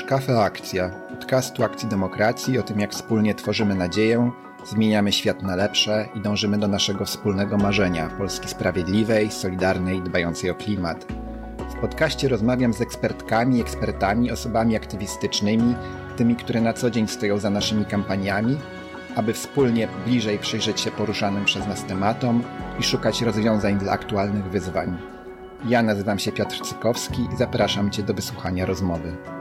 Słuchasz Kafe Akcja, podcastu Akcji Demokracji o tym, jak wspólnie tworzymy nadzieję, zmieniamy świat na lepsze i dążymy do naszego wspólnego marzenia Polski sprawiedliwej, solidarnej dbającej o klimat. W podcaście rozmawiam z ekspertkami, ekspertami, osobami aktywistycznymi, tymi, które na co dzień stoją za naszymi kampaniami, aby wspólnie bliżej przyjrzeć się poruszanym przez nas tematom i szukać rozwiązań dla aktualnych wyzwań. Ja nazywam się Piotr Cykowski i zapraszam Cię do wysłuchania rozmowy.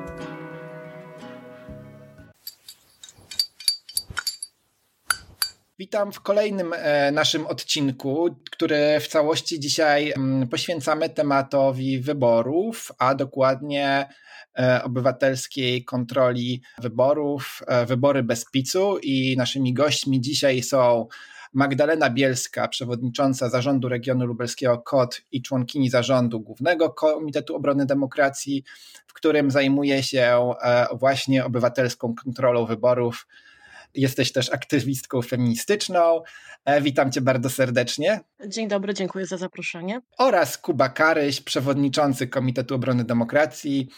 Witam w kolejnym e, naszym odcinku, który w całości dzisiaj mm, poświęcamy tematowi wyborów, a dokładnie e, obywatelskiej kontroli wyborów, e, wybory bez picu i naszymi gośćmi dzisiaj są Magdalena Bielska, przewodnicząca zarządu regionu lubelskiego KOT i członkini zarządu Głównego Komitetu Obrony Demokracji, w którym zajmuje się właśnie obywatelską kontrolą wyborów Jesteś też aktywistką feministyczną. E, witam cię bardzo serdecznie. Dzień dobry, dziękuję za zaproszenie. Oraz Kuba Karyś, przewodniczący Komitetu Obrony Demokracji,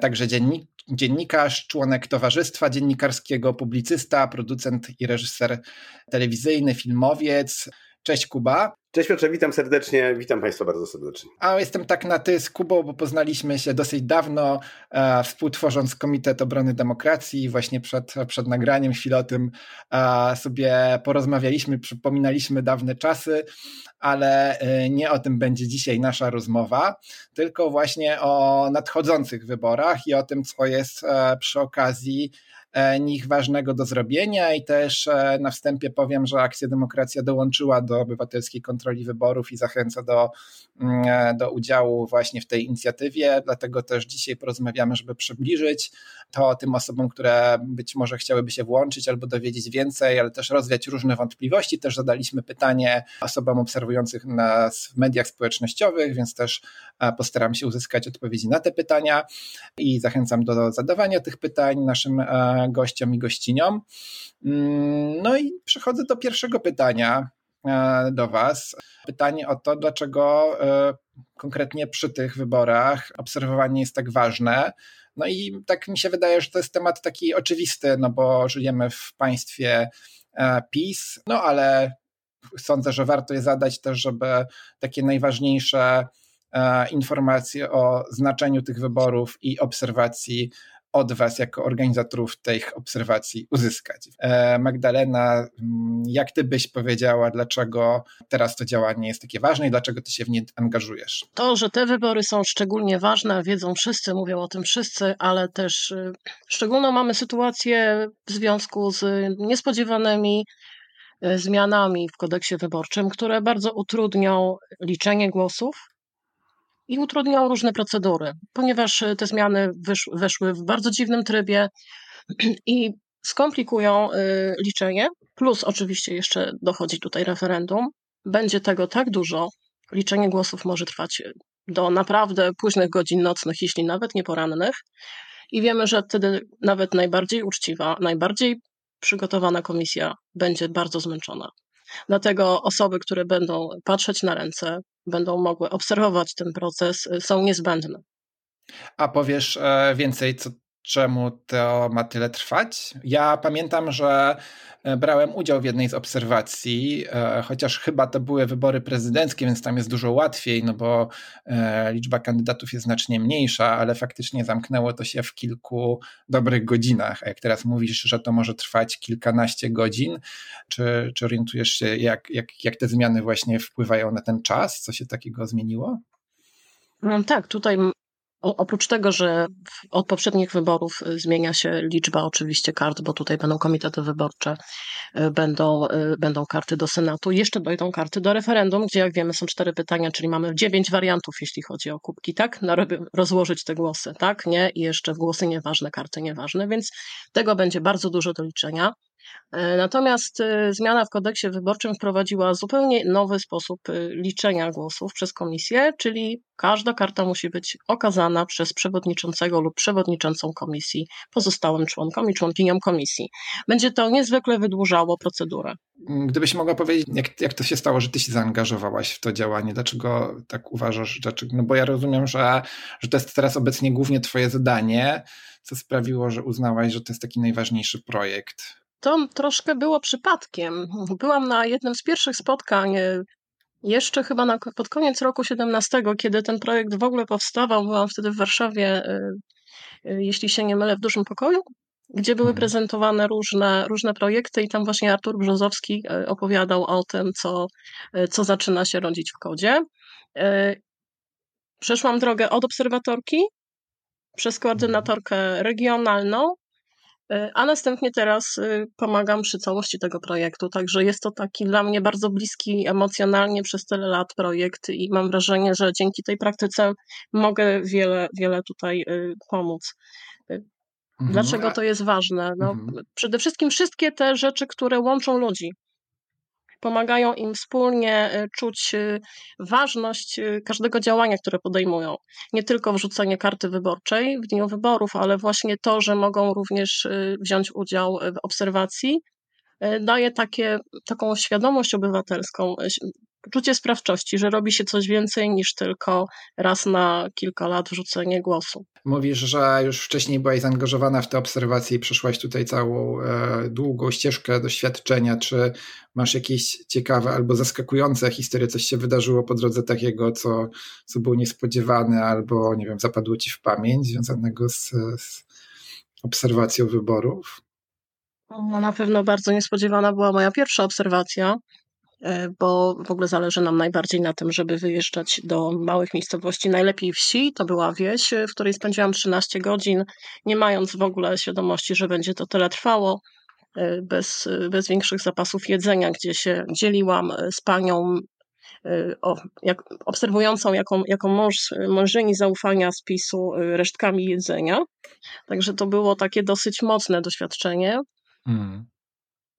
także dziennik, dziennikarz, członek Towarzystwa Dziennikarskiego, publicysta, producent i reżyser telewizyjny, filmowiec. Cześć Kuba. Cześć Piotrze, witam serdecznie, witam Państwa bardzo serdecznie. A jestem tak na ty z Kubą, bo poznaliśmy się dosyć dawno, e, współtworząc Komitet Obrony Demokracji. Właśnie przed, przed nagraniem chwilę o tym e, sobie porozmawialiśmy, przypominaliśmy dawne czasy, ale e, nie o tym będzie dzisiaj nasza rozmowa, tylko właśnie o nadchodzących wyborach i o tym, co jest e, przy okazji nich ważnego do zrobienia i też e, na wstępie powiem, że Akcja Demokracja dołączyła do obywatelskiej kontroli wyborów i zachęca do, mm, e, do udziału właśnie w tej inicjatywie, dlatego też dzisiaj porozmawiamy, żeby przybliżyć to tym osobom, które być może chciałyby się włączyć albo dowiedzieć więcej, ale też rozwiać różne wątpliwości. Też zadaliśmy pytanie osobom obserwujących nas w mediach społecznościowych, więc też postaram się uzyskać odpowiedzi na te pytania i zachęcam do zadawania tych pytań naszym gościom i gościniom. Mm, no i przechodzę do pierwszego pytania e, do Was. Pytanie o to, dlaczego e, konkretnie przy tych wyborach obserwowanie jest tak ważne. No i tak mi się wydaje, że to jest temat taki oczywisty, no bo żyjemy w państwie e, PiS, no ale sądzę, że warto je zadać też, żeby takie najważniejsze informacje o znaczeniu tych wyborów i obserwacji od Was jako organizatorów tych obserwacji uzyskać. E, Magdalena, mm, jak Ty byś powiedziała, dlaczego teraz to działanie jest takie ważne i dlaczego Ty się w nie angażujesz? To, że te wybory są szczególnie ważne, wiedzą wszyscy, mówią o tym wszyscy, ale też y, szczególną mamy sytuację w związku z niespodziewanymi y, zmianami w kodeksie wyborczym, które bardzo utrudnią liczenie głosów, i utrudnią różne procedury, ponieważ e, te zmiany weszły w bardzo dziwnym trybie i skomplikują e, liczenie, plus oczywiście jeszcze dochodzi tutaj referendum. Będzie tego tak dużo, liczenie głosów może trwać do naprawdę późnych godzin nocnych, jeśli nawet nie porannych. I wiemy, że wtedy nawet najbardziej uczciwa, najbardziej przygotowana komisja będzie bardzo zmęczona. Dlatego osoby, które będą patrzeć na ręce, będą mogły obserwować ten proces, y, są niezbędne. A powiesz e, więcej, co, czemu to ma tyle trwać? Ja pamiętam, że e, brałem udział w jednej z obserwacji, e, chociaż chyba to były wybory prezydenckie, więc tam jest dużo łatwiej, no bo liczba kandydatów jest znacznie mniejsza, ale faktycznie zamknęło to się w kilku dobrych godzinach. A jak teraz mówisz, że to może trwać kilkanaście godzin, czy, czy orientujesz się, jak, jak, jak te zmiany właśnie wpływają na ten czas? Co się takiego zmieniło? No tak, tutaj Oprócz tego, że od poprzednich wyborów y, zmienia się liczba oczywiście kart, bo tutaj będą komitety wyborcze, y, będą, y, będą karty do Senatu, jeszcze dojdą karty do referendum, gdzie jak wiemy są cztery pytania, czyli mamy dziewięć wariantów, jeśli chodzi o kubki, tak? Na rozłożyć te głosy, tak? Nie? I jeszcze głosy nieważne, karty nieważne, więc tego będzie bardzo dużo do liczenia. E, natomiast e, zmiana w kodeksie wyborczym wprowadziła zupełnie nowy sposób e, liczenia głosów przez komisję, czyli każda karta musi być okazana przez przewodniczącego lub przewodniczącą komisji pozostałym członkom i członkiniom komisji. Będzie to niezwykle wydłużało procedurę. Gdybyś mogła powiedzieć, jak, jak to się stało, że ty się zaangażowałaś w to działanie? Dlaczego tak uważasz? Dlaczego? No bo ja rozumiem, że, że to jest teraz obecnie głównie twoje zadanie, co sprawiło, że uznałaś, że to jest taki najważniejszy projekt. To troszkę było przypadkiem. Byłam na jednym z pierwszych spotkań, e, jeszcze chyba na, pod koniec roku 17, kiedy ten projekt w ogóle powstawał. Byłam wtedy w Warszawie, e, e, jeśli się nie mylę, w dużym pokoju, gdzie były mhm. prezentowane różne, różne projekty, i tam właśnie Artur Brzozowski opowiadał o tym, co, co zaczyna się rodzić w kodzie. Przeszłam drogę od obserwatorki przez koordynatorkę regionalną, a następnie teraz y, pomagam przy całości tego projektu. Także jest to taki dla mnie bardzo bliski emocjonalnie przez tyle lat projekt i mam wrażenie, że dzięki tej praktyce mogę wiele, wiele tutaj y, pomóc. Y, mhm. Dlaczego to jest ważne? No, mhm. Przede wszystkim wszystkie te rzeczy, które łączą ludzi pomagają im wspólnie y, czuć y, ważność y, każdego działania, które podejmują. Nie tylko wrzucenie karty wyborczej w dniu wyborów, ale właśnie to, że mogą również wziąć udział w obserwacji, daje takie, taką świadomość obywatelską, poczucie sprawczości, że robi się coś więcej niż tylko raz na kilka lat wrzucenie głosu. Mówisz, że już wcześniej byłaś zaangażowana w te obserwacje i przeszłaś tutaj całą e, długą ścieżkę doświadczenia. Czy masz jakieś ciekawe albo zaskakujące historie, coś się wydarzyło po drodze takiego, co, co było niespodziewane albo, nie wiem, zapadło ci w pamięć związanego z, z obserwacją wyborów? No, na pewno bardzo niespodziewana była moja pierwsza obserwacja. E, bo w ogóle zależy nam najbardziej na tym, żeby wyjeżdżać do małych miejscowości, najlepiej wsi. To była wieś, w której spędziłam 13 godzin, nie mając w ogóle świadomości, że będzie to tyle trwało, e, bez, bez większych zapasów jedzenia, gdzie się dzieliłam z panią e, o, jak, obserwującą jako, jako mąż, mężczyni zaufania spisu resztkami jedzenia. Także to było takie dosyć mocne doświadczenie. Mm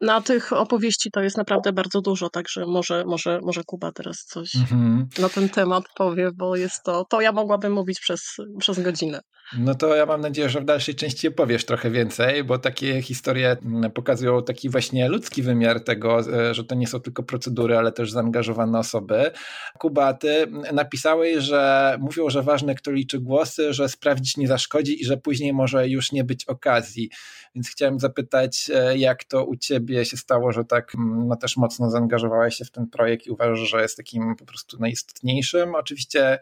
na tych opowieści to jest naprawdę bardzo dużo, także może, może, może Kuba teraz coś mhm. na ten temat powie, bo jest to, to ja mogłabym mówić przez, przez godzinę. No to ja mam nadzieję, że w dalszej części opowiesz trochę więcej, bo takie historie pokazują taki właśnie ludzki wymiar tego, e, że to nie są tylko procedury, ale też zaangażowane osoby. Kuba, ty napisałeś, że mówią, że ważne kto liczy głosy, że sprawdzić nie zaszkodzi i że później może już nie być okazji. Więc chciałem zapytać, e, jak to u ciebie się stało, że tak mm, no, też mocno zaangażowałeś się w ten projekt i uważasz, że jest takim po prostu najistotniejszym. Oczywiście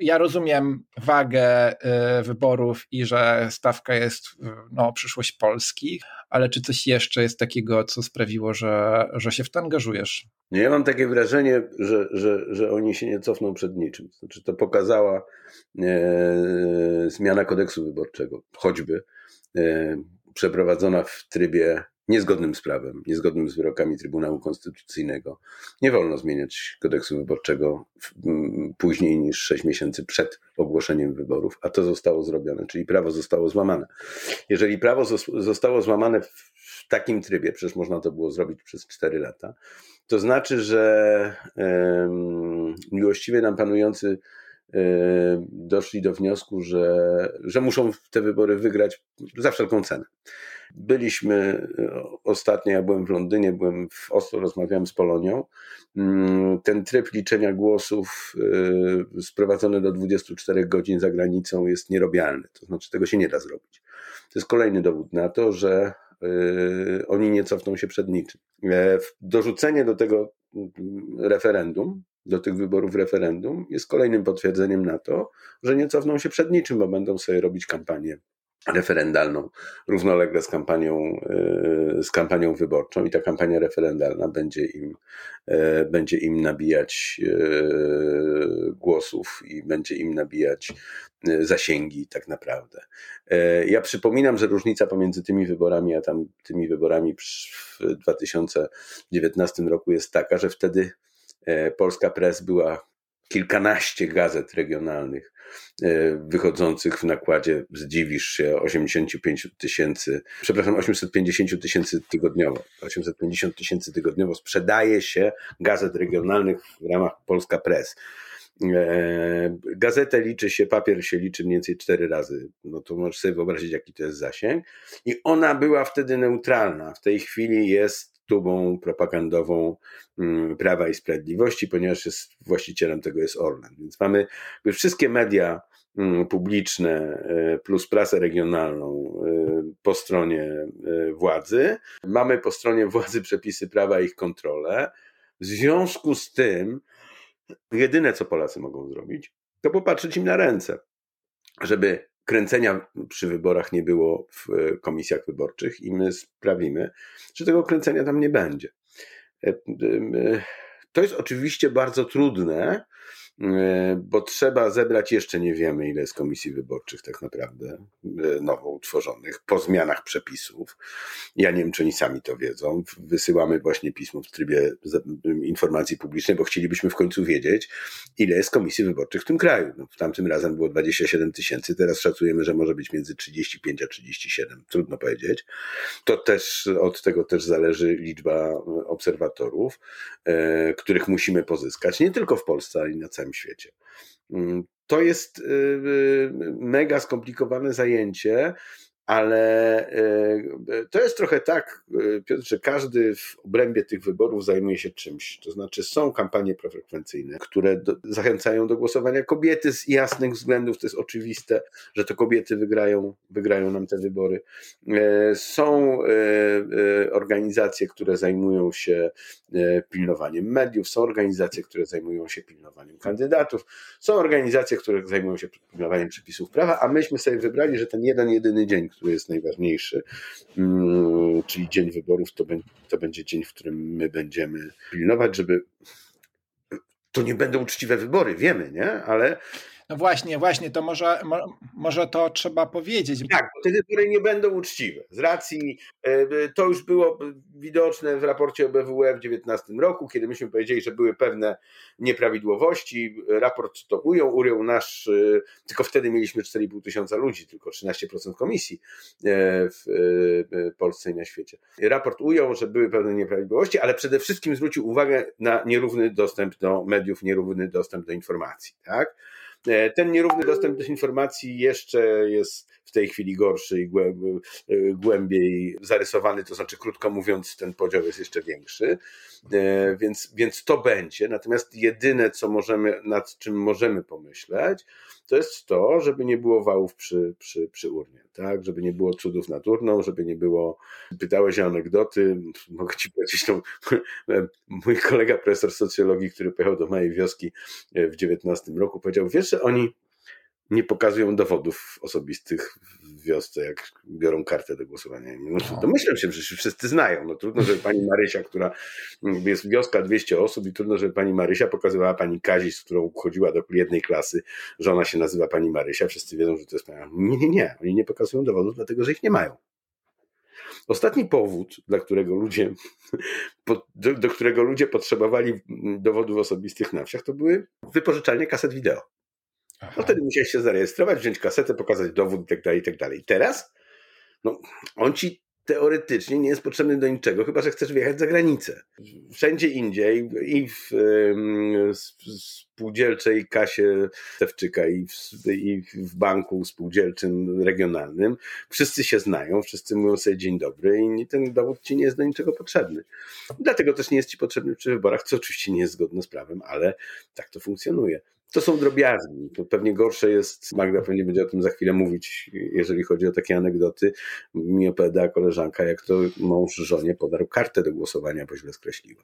ja rozumiem wagę y, wyborów i że stawka jest no, przyszłość Polski, ale czy coś jeszcze jest takiego, co sprawiło, że, że się w to angażujesz? Nie, ja mam takie wrażenie, że, że, że oni się nie cofną przed niczym. Znaczy, to pokazała e, zmiana kodeksu wyborczego, choćby e, przeprowadzona w trybie niezgodnym z prawem, niezgodnym z wyrokami Trybunału Konstytucyjnego. Nie wolno zmieniać kodeksu wyborczego później niż 6 miesięcy przed ogłoszeniem wyborów, a to zostało zrobione, czyli prawo zostało złamane. Jeżeli prawo zostało złamane w takim trybie, przecież można to było zrobić przez 4 lata, to znaczy, że um, miłościwie nam panujący doszli do wniosku, że, że muszą te wybory wygrać za wszelką cenę. Byliśmy e, ostatnio, ja byłem w Londynie, byłem w Oslo, rozmawiałem z Polonią. Mm, ten tryb liczenia głosów e, sprowadzony do 24 godzin za granicą jest nierobialny, to znaczy tego się nie da zrobić. To jest kolejny dowód na to, że e, oni nie cofną się przed niczym. Dorzucenie do tego mm, referendum, do tych wyborów referendum jest kolejnym potwierdzeniem na to, że nie cofną się przed niczym, bo będą sobie robić kampanię referendalną równolegle z kampanią, e, z kampanią wyborczą i ta kampania referendalna będzie im, e, będzie im nabijać e, głosów i będzie im nabijać zasięgi tak naprawdę. Ja przypominam, że różnica pomiędzy tymi wyborami a tam tymi wyborami w 2019 roku jest taka, że wtedy polska press była kilkanaście gazet regionalnych e, wychodzących w nakładzie, zdziwisz się, 85 tysięcy, przepraszam, 850 tysięcy tygodniowo. 850 tysięcy tygodniowo sprzedaje się gazet regionalnych w ramach Polska Press. E, gazetę liczy się, papier się liczy mniej więcej cztery razy. No to możesz sobie wyobrazić, jaki to jest zasięg. I ona była wtedy neutralna. W tej chwili jest tubą propagandową mm, Prawa i Sprawiedliwości, ponieważ jest, właścicielem tego jest Orlen. Więc mamy wszystkie media mm, publiczne e, plus prasę regionalną e, po stronie władzy. Mamy po stronie władzy przepisy prawa i ich kontrolę. W związku z tym Jedyne, co Polacy mogą zrobić, to popatrzeć im na ręce, żeby kręcenia przy wyborach nie było w komisjach wyborczych i my sprawimy, że tego kręcenia tam nie będzie. E, e, to jest oczywiście bardzo trudne, E, bo trzeba zebrać jeszcze nie wiemy, ile jest komisji wyborczych tak naprawdę e, nowo utworzonych po zmianach przepisów. Ja nie wiem, czy oni sami to wiedzą. Wysyłamy właśnie pismo w trybie informacji publicznej, bo chcielibyśmy w końcu wiedzieć, ile jest komisji wyborczych w tym kraju. No, w tamtym razem było 27 tysięcy, teraz szacujemy, że może być między 35 a 37. Trudno powiedzieć. To też od tego też zależy liczba obserwatorów, e, których musimy pozyskać, nie tylko w Polsce, ale i na całym całym świecie. Mm, to jest y, y, mega skomplikowane zajęcie, ale e, to jest trochę tak, e, Piotr, że każdy w obrębie tych wyborów zajmuje się czymś. To znaczy są kampanie profrekwencyjne, które do, zachęcają do głosowania kobiety z jasnych względów, to jest oczywiste, że to kobiety wygrają, wygrają nam te wybory. E, są organizacje, które zajmują się pilnowaniem mediów, są organizacje, które zajmują się pilnowaniem kandydatów, są organizacje, które zajmują się pilnowaniem przepisów prawa, a myśmy sobie wybrali, że ten jeden, jedyny dzień, który jest najważniejszy, mm, czyli dzień wyborów, to, to będzie dzień, w którym my będziemy pilnować, żeby to nie będą uczciwe wybory, wiemy, nie? Ale no właśnie, właśnie, to może, może to trzeba powiedzieć. Tak, te wybory nie będą uczciwe. Z racji, e, to już było widoczne w raporcie OBWE w 2019 roku, kiedy myśmy powiedzieli, że były pewne nieprawidłowości. Raport to ujął, ujął nasz, e, tylko wtedy mieliśmy 4,5 tysiąca ludzi, tylko 13% komisji e, w Polsce i na świecie. Raport ujął, że były pewne nieprawidłowości, ale przede wszystkim zwrócił uwagę na nierówny dostęp do mediów, nierówny dostęp do informacji. Tak? E, ten nierówny dostęp do informacji jeszcze jest w tej chwili gorszy i e, głębiej zarysowany, to znaczy, krótko mówiąc, ten podział jest jeszcze większy, e, więc, więc to będzie. Natomiast jedyne, co możemy, nad czym możemy pomyśleć, to jest to, żeby nie było wałów przy, przy, przy urnie, tak? Żeby nie było cudów nad urną, żeby nie było. Pytałeś o anegdoty, mogę ci powiedzieć, no, mój kolega profesor socjologii, który pojechał do mojej wioski w 19 roku, powiedział: Wiesz, że oni nie pokazują dowodów osobistych w wiosce, jak biorą kartę do głosowania. No, domyślam się, że wszyscy znają. No, trudno, żeby pani Marysia, która jest wioska 200 osób i trudno, żeby pani Marysia pokazywała pani Kazi, z którą chodziła do jednej klasy, że ona się nazywa pani Marysia. Wszyscy wiedzą, że to jest pani. Nie, nie, nie. Oni nie pokazują dowodów, dlatego, że ich nie mają. Ostatni powód, dla którego ludzie, do, do którego ludzie potrzebowali dowodów osobistych na wsiach, to były wypożyczalnie kaset wideo. No wtedy musiałeś się zarejestrować, wziąć kasetę, pokazać dowód i tak dalej, i tak dalej. Teraz no, on ci teoretycznie nie jest potrzebny do niczego, chyba że chcesz wyjechać za granicę. Wszędzie indziej i w, spółdzielczej kasie Stewczyka i w, i w banku spółdzielczym regionalnym wszyscy się znają, wszyscy mówią sobie dzień dobry i ten dowód ci nie jest do niczego potrzebny. Dlatego też nie jest ci potrzebny przy wyborach, co oczywiście nie jest zgodne z prawem, ale tak to funkcjonuje. To są drobiazgi. To pewnie gorsze jest, Magda pewnie będzie o tym za chwilę mówić, jeżeli chodzi o takie anegdoty. Mi opowiada koleżanka, jak to mąż żonie podarł kartę do głosowania, bo źle skreśliła.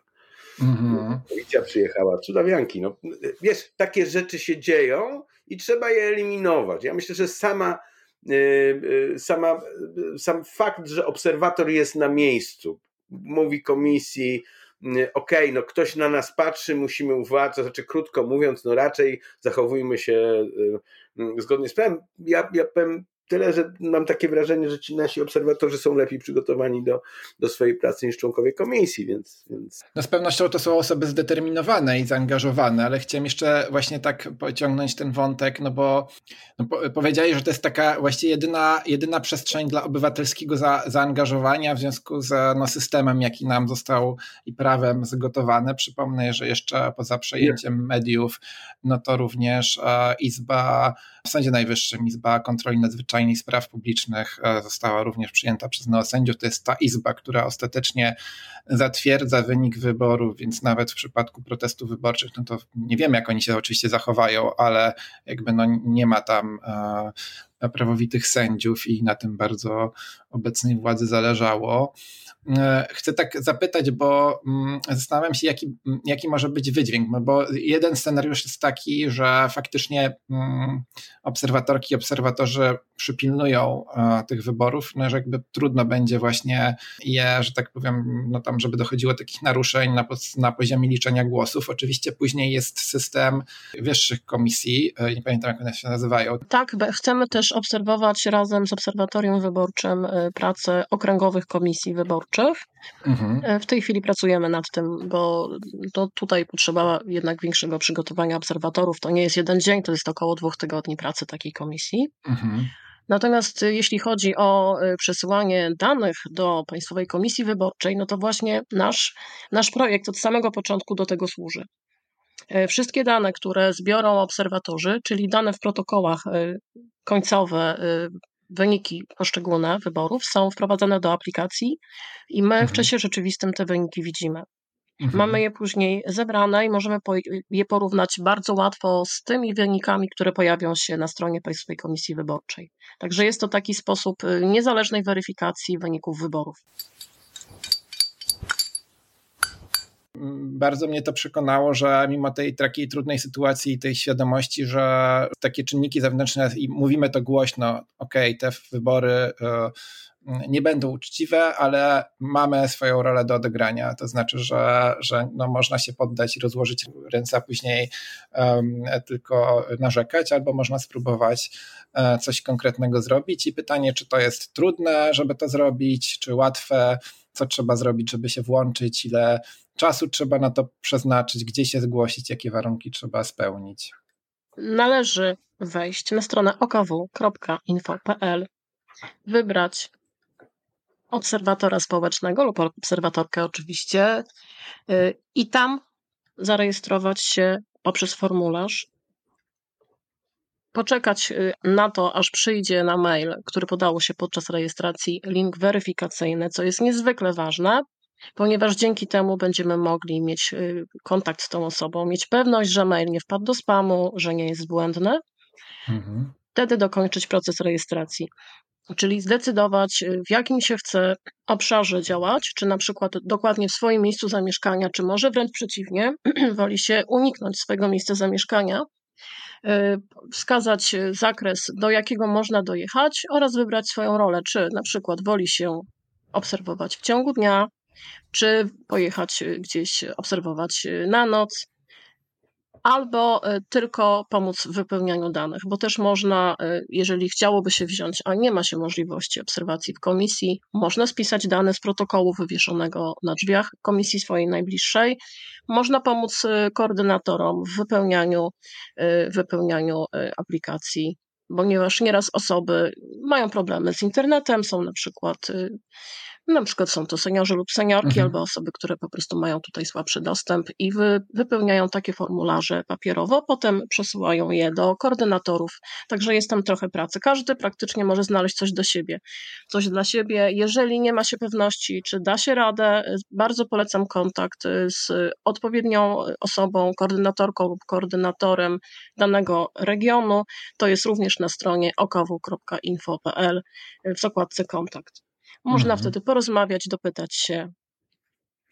Mhm. Policja przyjechała, cudawianki. No, wiesz, takie rzeczy się dzieją i trzeba je eliminować. Ja myślę, że sama, y, y, sama, y, sam fakt, że obserwator jest na miejscu, mówi komisji, okej, okay, no ktoś na nas patrzy, musimy uważać, to znaczy krótko mówiąc, no raczej zachowujmy się zgodnie z prawem. Ja, ja powiem Tyle, że mam takie wrażenie, że ci nasi obserwatorzy są lepiej przygotowani do, do swojej pracy niż członkowie komisji, więc, więc. No z pewnością to są osoby zdeterminowane i zaangażowane, ale chciałem jeszcze właśnie tak pociągnąć ten wątek, no bo no po, powiedziałeś, że to jest taka właściwie jedyna, jedyna przestrzeń dla obywatelskiego za, zaangażowania w związku z no, systemem, jaki nam został i prawem zgotowany. Przypomnę, że jeszcze poza przejęciem mediów, no to również e, Izba w Sądzie Najwyższym, Izba Kontroli Nadzwyczajnej Spraw Publicznych e, została również przyjęta przez neosędziów. To jest ta izba, która ostatecznie zatwierdza wynik wyborów, więc nawet w przypadku protestów wyborczych, no to nie wiemy, jak oni się oczywiście zachowają, ale jakby no nie ma tam e, prawowitych sędziów i na tym bardzo obecnej władzy zależało. E, chcę tak zapytać, bo mm, zastanawiam się, jaki, jaki może być wydźwięk, bo jeden scenariusz jest taki, że faktycznie mm, obserwatorki i obserwatorzy przypilnują e, tych wyborów, no, że jakby trudno będzie właśnie je, że tak powiem, no tam, żeby dochodziło do takich naruszeń na, na poziomie liczenia głosów. Oczywiście później jest system wyższych komisji, e, nie pamiętam jak one się nazywają. Tak, chcemy też obserwować razem z obserwatorium wyborczym pracę okręgowych komisji wyborczych Mhm. E, w tej chwili pracujemy nad tym, bo to tutaj potrzeba jednak większego przygotowania obserwatorów. To nie jest jeden dzień, to jest około dwóch tygodni pracy takiej komisji. Mhm. Natomiast e, jeśli chodzi o e, przesyłanie danych do Państwowej Komisji Wyborczej, no to właśnie nasz, nasz projekt od samego początku do tego służy. Wszystkie dane, które zbiorą obserwatorzy, czyli dane w protokołach końcowe wyniki poszczególne wyborów są wprowadzane do aplikacji i my mhm. w czasie rzeczywistym te wyniki widzimy. Mhm. Mamy je później zebrane i możemy je porównać bardzo łatwo z tymi wynikami, które pojawią się na stronie Państwowej Komisji Wyborczej. Także jest to taki sposób y, niezależnej weryfikacji wyników wyborów. Bardzo mnie to przekonało, że mimo tej takiej trudnej sytuacji i tej świadomości, że takie czynniki zewnętrzne, i mówimy to głośno, ok, te wybory e, nie będą uczciwe, ale mamy swoją rolę do odegrania. To znaczy, że, że no można się poddać i rozłożyć ręce, a później um, tylko narzekać, albo można spróbować e, coś konkretnego zrobić. I pytanie, czy to jest trudne, żeby to zrobić, czy łatwe, co trzeba zrobić, żeby się włączyć, ile czasu trzeba na to przeznaczyć, gdzie się zgłosić, jakie warunki trzeba spełnić? Należy wejść na stronę okw.info.pl, wybrać obserwatora społecznego lub obserwatorkę oczywiście y, i tam zarejestrować się poprzez formularz. Poczekać y, na to, aż przyjdzie na mail, który podało się podczas rejestracji, link weryfikacyjny, co jest niezwykle ważne, ponieważ dzięki temu będziemy mogli mieć y, kontakt z tą osobą, mieć pewność, że mail nie wpadł do spamu, że nie jest błędny. Mhm. Wtedy dokończyć proces rejestracji. Czyli zdecydować, y, w jakim się chce obszarze działać, czy na przykład dokładnie w swoim miejscu zamieszkania, czy może wręcz przeciwnie, woli się uniknąć swojego miejsca zamieszkania, y, wskazać zakres, do jakiego można dojechać oraz wybrać swoją rolę, czy na przykład woli się obserwować w ciągu dnia, czy pojechać y, gdzieś obserwować y, na noc, albo y, tylko pomóc w wypełnianiu danych, bo też można, jeżeli chciałoby się wziąć, a nie ma się możliwości obserwacji w komisji, można spisać dane z protokołu wywieszonego na drzwiach komisji swojej najbliższej. Można pomóc koordynatorom w wypełnianiu, wypełnianiu aplikacji ponieważ nieraz osoby mają problemy z internetem, są na przykład na przykład są to seniorzy lub seniorki, mhm. albo osoby, które po prostu mają tutaj słabszy dostęp i wy, wypełniają takie formularze papierowo, potem przesyłają je do koordynatorów. Także jest tam trochę pracy. Każdy praktycznie może znaleźć coś do siebie, coś dla siebie. Jeżeli nie ma się pewności, czy da się radę, bardzo polecam kontakt z odpowiednią osobą, koordynatorką lub koordynatorem danego regionu. To jest również na stronie okw.info.pl w zakładce kontakt. Można mhm. wtedy porozmawiać, dopytać się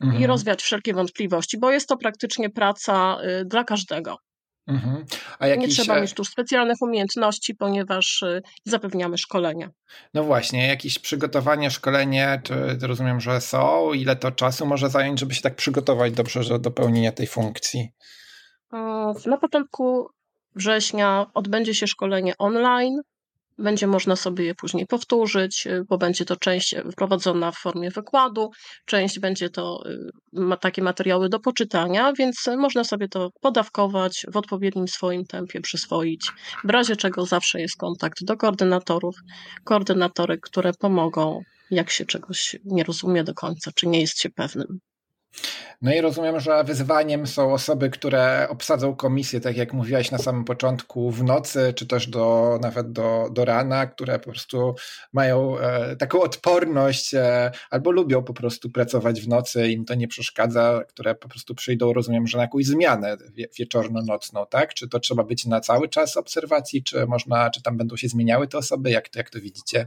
mhm. i rozwiać wszelkie wątpliwości, bo jest to praktycznie praca y, dla każdego. Mhm. Jakiś... Nie trzeba e mieć tu specjalnych umiejętności, ponieważ y, zapewniamy szkolenia. No właśnie, jakieś przygotowanie, szkolenie, czy rozumiem, że są? Ile to czasu może zająć, żeby się tak przygotować dobrze do pełnienia tej funkcji? Na początku września odbędzie się szkolenie online będzie można sobie je później powtórzyć, y, bo będzie to część wprowadzona w formie wykładu, część będzie to ma takie materiały do poczytania, więc można sobie to podawkować w odpowiednim swoim tempie, przyswoić. W razie czego zawsze jest kontakt do koordynatorów, koordynatorek, które pomogą, jak się czegoś nie rozumie do końca, czy nie jest się pewnym. No i rozumiem, że wyzwaniem są osoby, które obsadzą komisję, tak jak mówiłaś na samym początku, w nocy, czy też do, nawet do, do rana, które po prostu mają e, taką odporność e, albo lubią po prostu pracować w nocy, im to nie przeszkadza, które po prostu przyjdą, rozumiem, że na jakąś zmianę wie, wieczorno-nocną, tak? Czy to trzeba być na cały czas obserwacji, czy można, czy tam będą się zmieniały te osoby? Jak jak to widzicie?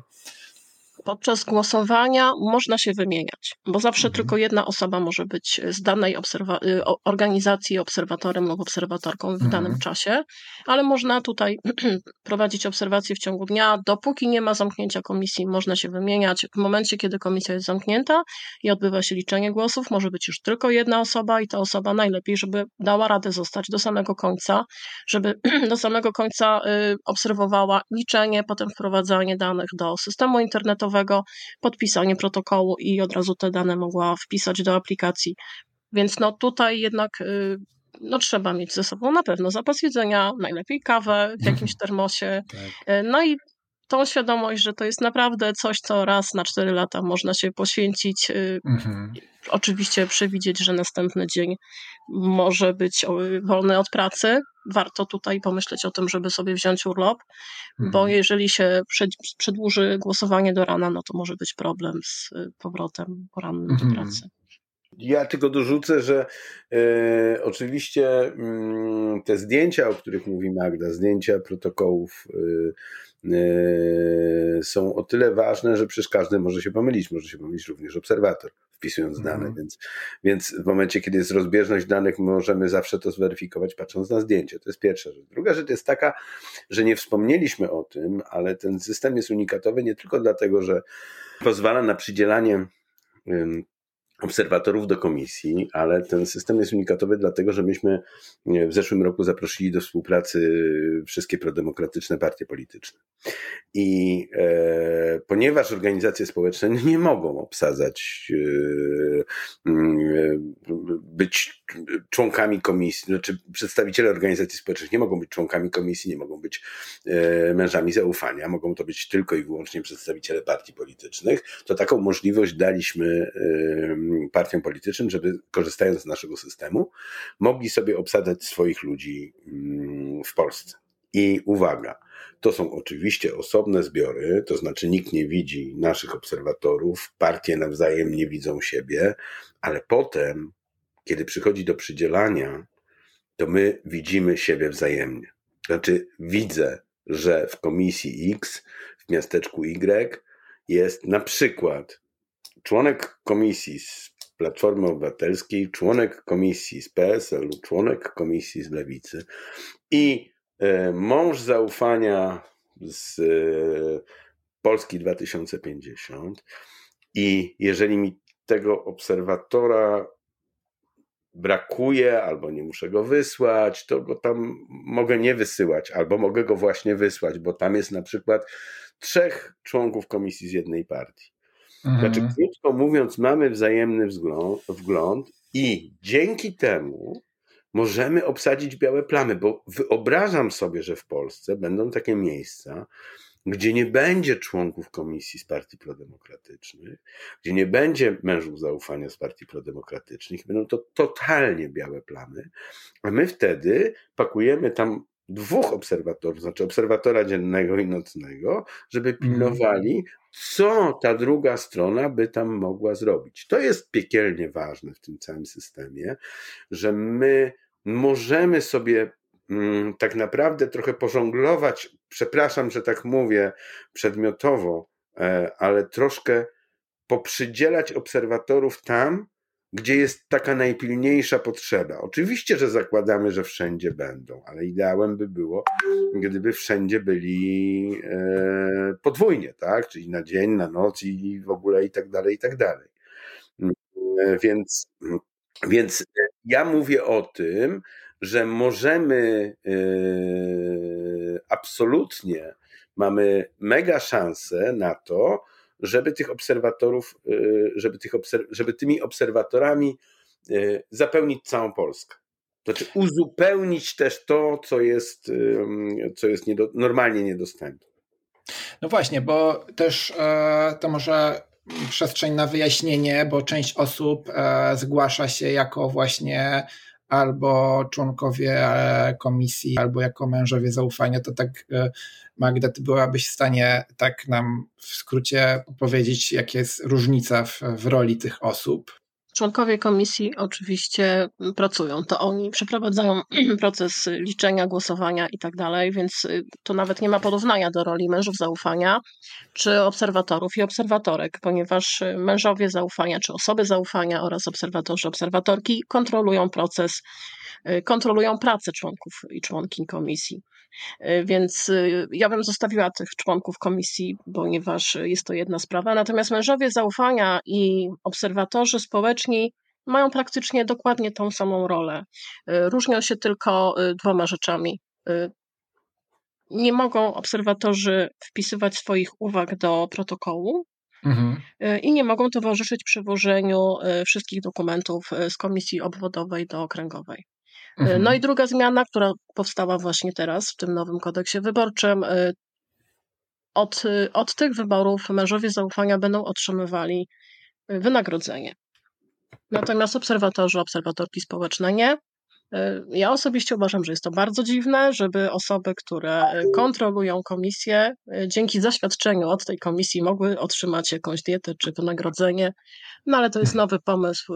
Podczas głosowania można się wymieniać, bo zawsze mhm. tylko jedna osoba może być z danej obserwa- y, organizacji obserwatorem lub obserwatorką w mhm. danym czasie, ale można tutaj prowadzić obserwacje w ciągu dnia. Dopóki nie ma zamknięcia komisji, można się wymieniać. W momencie, kiedy komisja jest zamknięta i odbywa się liczenie głosów, może być już tylko jedna osoba i ta osoba najlepiej, żeby dała radę zostać do samego końca, żeby do samego końca y, obserwowała liczenie, potem wprowadzanie danych do systemu internetowego podpisanie protokołu i od razu te dane mogła wpisać do aplikacji. Więc no tutaj jednak y, no trzeba mieć ze sobą na pewno zapas jedzenia, najlepiej kawę w jakimś termosie. Tak. Y, no i tą świadomość, że to jest naprawdę coś, co raz na cztery lata można się poświęcić. Y, mhm. Oczywiście przewidzieć, że następny dzień może być wolny od pracy. Warto tutaj pomyśleć o tym, żeby sobie wziąć urlop, mhm. bo jeżeli się przedłuży głosowanie do rana, no to może być problem z y, powrotem porannym mhm. do pracy. Ja tylko dorzucę, że e, oczywiście mm, te zdjęcia, o których mówi Magda, zdjęcia protokołów e, są o tyle ważne, że przecież każdy może się pomylić, może się pomylić również obserwator wpisując dane, mhm. więc, więc w momencie, kiedy jest rozbieżność danych, możemy zawsze to zweryfikować patrząc na zdjęcie. To jest pierwsza rzecz. Druga rzecz jest taka, że nie wspomnieliśmy o tym, ale ten system jest unikatowy nie tylko dlatego, że pozwala na przydzielanie obserwatorów do komisji, ale ten system jest unikatowy dlatego, że myśmy w zeszłym roku zaprosili do współpracy wszystkie prodemokratyczne partie polityczne. I e, ponieważ organizacje społeczne nie mogą obsadzać, e, e, być członkami komisji, znaczy przedstawiciele organizacji społecznych nie mogą być członkami komisji, nie mogą być e, mężami zaufania, mogą to być tylko i wyłącznie przedstawiciele partii politycznych, to taką możliwość daliśmy e, partiom politycznym, żeby korzystając z naszego systemu, mogli sobie obsadzać swoich ludzi mm, w Polsce. I uwaga, to są oczywiście osobne zbiory, to znaczy nikt nie widzi naszych obserwatorów, partie nawzajem nie widzą siebie, ale potem, kiedy przychodzi do przydzielania, to my widzimy siebie wzajemnie. Znaczy, widzę, że w komisji X, w miasteczku Y jest na przykład członek komisji z Platformy Obywatelskiej, członek komisji z PSL-u, członek komisji z Lewicy i e, mąż zaufania z e, Polski 2050. I jeżeli mi tego obserwatora brakuje, albo nie muszę go wysłać, to go tam mogę nie wysyłać, albo mogę go właśnie wysłać, bo tam jest na przykład trzech członków komisji z jednej partii. Mhm. Znaczy, krótko mówiąc, mamy wzajemny wzgląd, wgląd i dzięki temu możemy obsadzić białe plamy, bo wyobrażam sobie, że w Polsce będą takie miejsca, gdzie nie będzie członków komisji z partii prodemokratycznych, gdzie nie będzie mężów zaufania z partii prodemokratycznych, będą to totalnie białe plamy, a my wtedy pakujemy tam dwóch obserwatorów, znaczy obserwatora dziennego i nocnego, żeby mhm. pilnowali, co ta druga strona by tam mogła zrobić. To jest piekielnie ważne w tym całym systemie, że my możemy sobie mm, tak naprawdę trochę pożonglować, przepraszam, że tak mówię przedmiotowo, e, ale troszkę poprzydzielać obserwatorów tam, gdzie jest taka najpilniejsza potrzeba. Oczywiście, że zakładamy, że wszędzie będą, ale ideałem by było, gdyby wszędzie byli e, podwójnie, tak? Czyli na dzień, na noc i w ogóle i tak dalej, i tak dalej. E, więc, więc ja mówię o tym, że możemy e, absolutnie mamy mega szansę na to, żeby tych obserwatorów, żeby, tych obserw żeby tymi obserwatorami zapełnić całą Polskę. Znaczy uzupełnić też to, co jest, co jest niedo, normalnie niedostępne. No właśnie, bo też e, to może przestrzeń na wyjaśnienie, bo część osób e, zgłasza się jako właśnie albo członkowie e, komisji, albo jako mężowie zaufania, to tak Magda, ty byłabyś w stanie tak nam w skrócie powiedzieć, jaka jest różnica w, w roli tych osób? Członkowie komisji oczywiście pracują. To oni przeprowadzają proces liczenia, głosowania i tak dalej, więc y, to nawet nie ma porównania do roli mężów zaufania czy obserwatorów i obserwatorek, ponieważ y, mężowie zaufania czy osoby zaufania oraz obserwatorzy, obserwatorki kontrolują proces, y, kontrolują pracę członków i członkiń komisji. E, więc y, ja bym zostawiła tych członków komisji, ponieważ jest to jedna sprawa. Natomiast mężowie zaufania i obserwatorzy społeczni mają praktycznie dokładnie tą samą rolę. E, różnią się tylko y, dwoma rzeczami. E, nie mogą obserwatorzy wpisywać swoich uwag do protokołu, Mhm. I nie mogą towarzyszyć przywożeniu wszystkich dokumentów z komisji obwodowej do okręgowej. Mhm. No i druga zmiana, która powstała właśnie teraz w tym nowym kodeksie wyborczym. Y, od, y, od tych wyborów mężowie zaufania będą otrzymywali wynagrodzenie. Natomiast obserwatorzy, obserwatorki społeczne nie. Ja osobiście uważam, że jest to bardzo dziwne, żeby osoby, które kontrolują komisję, dzięki zaświadczeniu od tej komisji mogły otrzymać jakąś dietę czy wynagrodzenie. No ale to jest nowy pomysł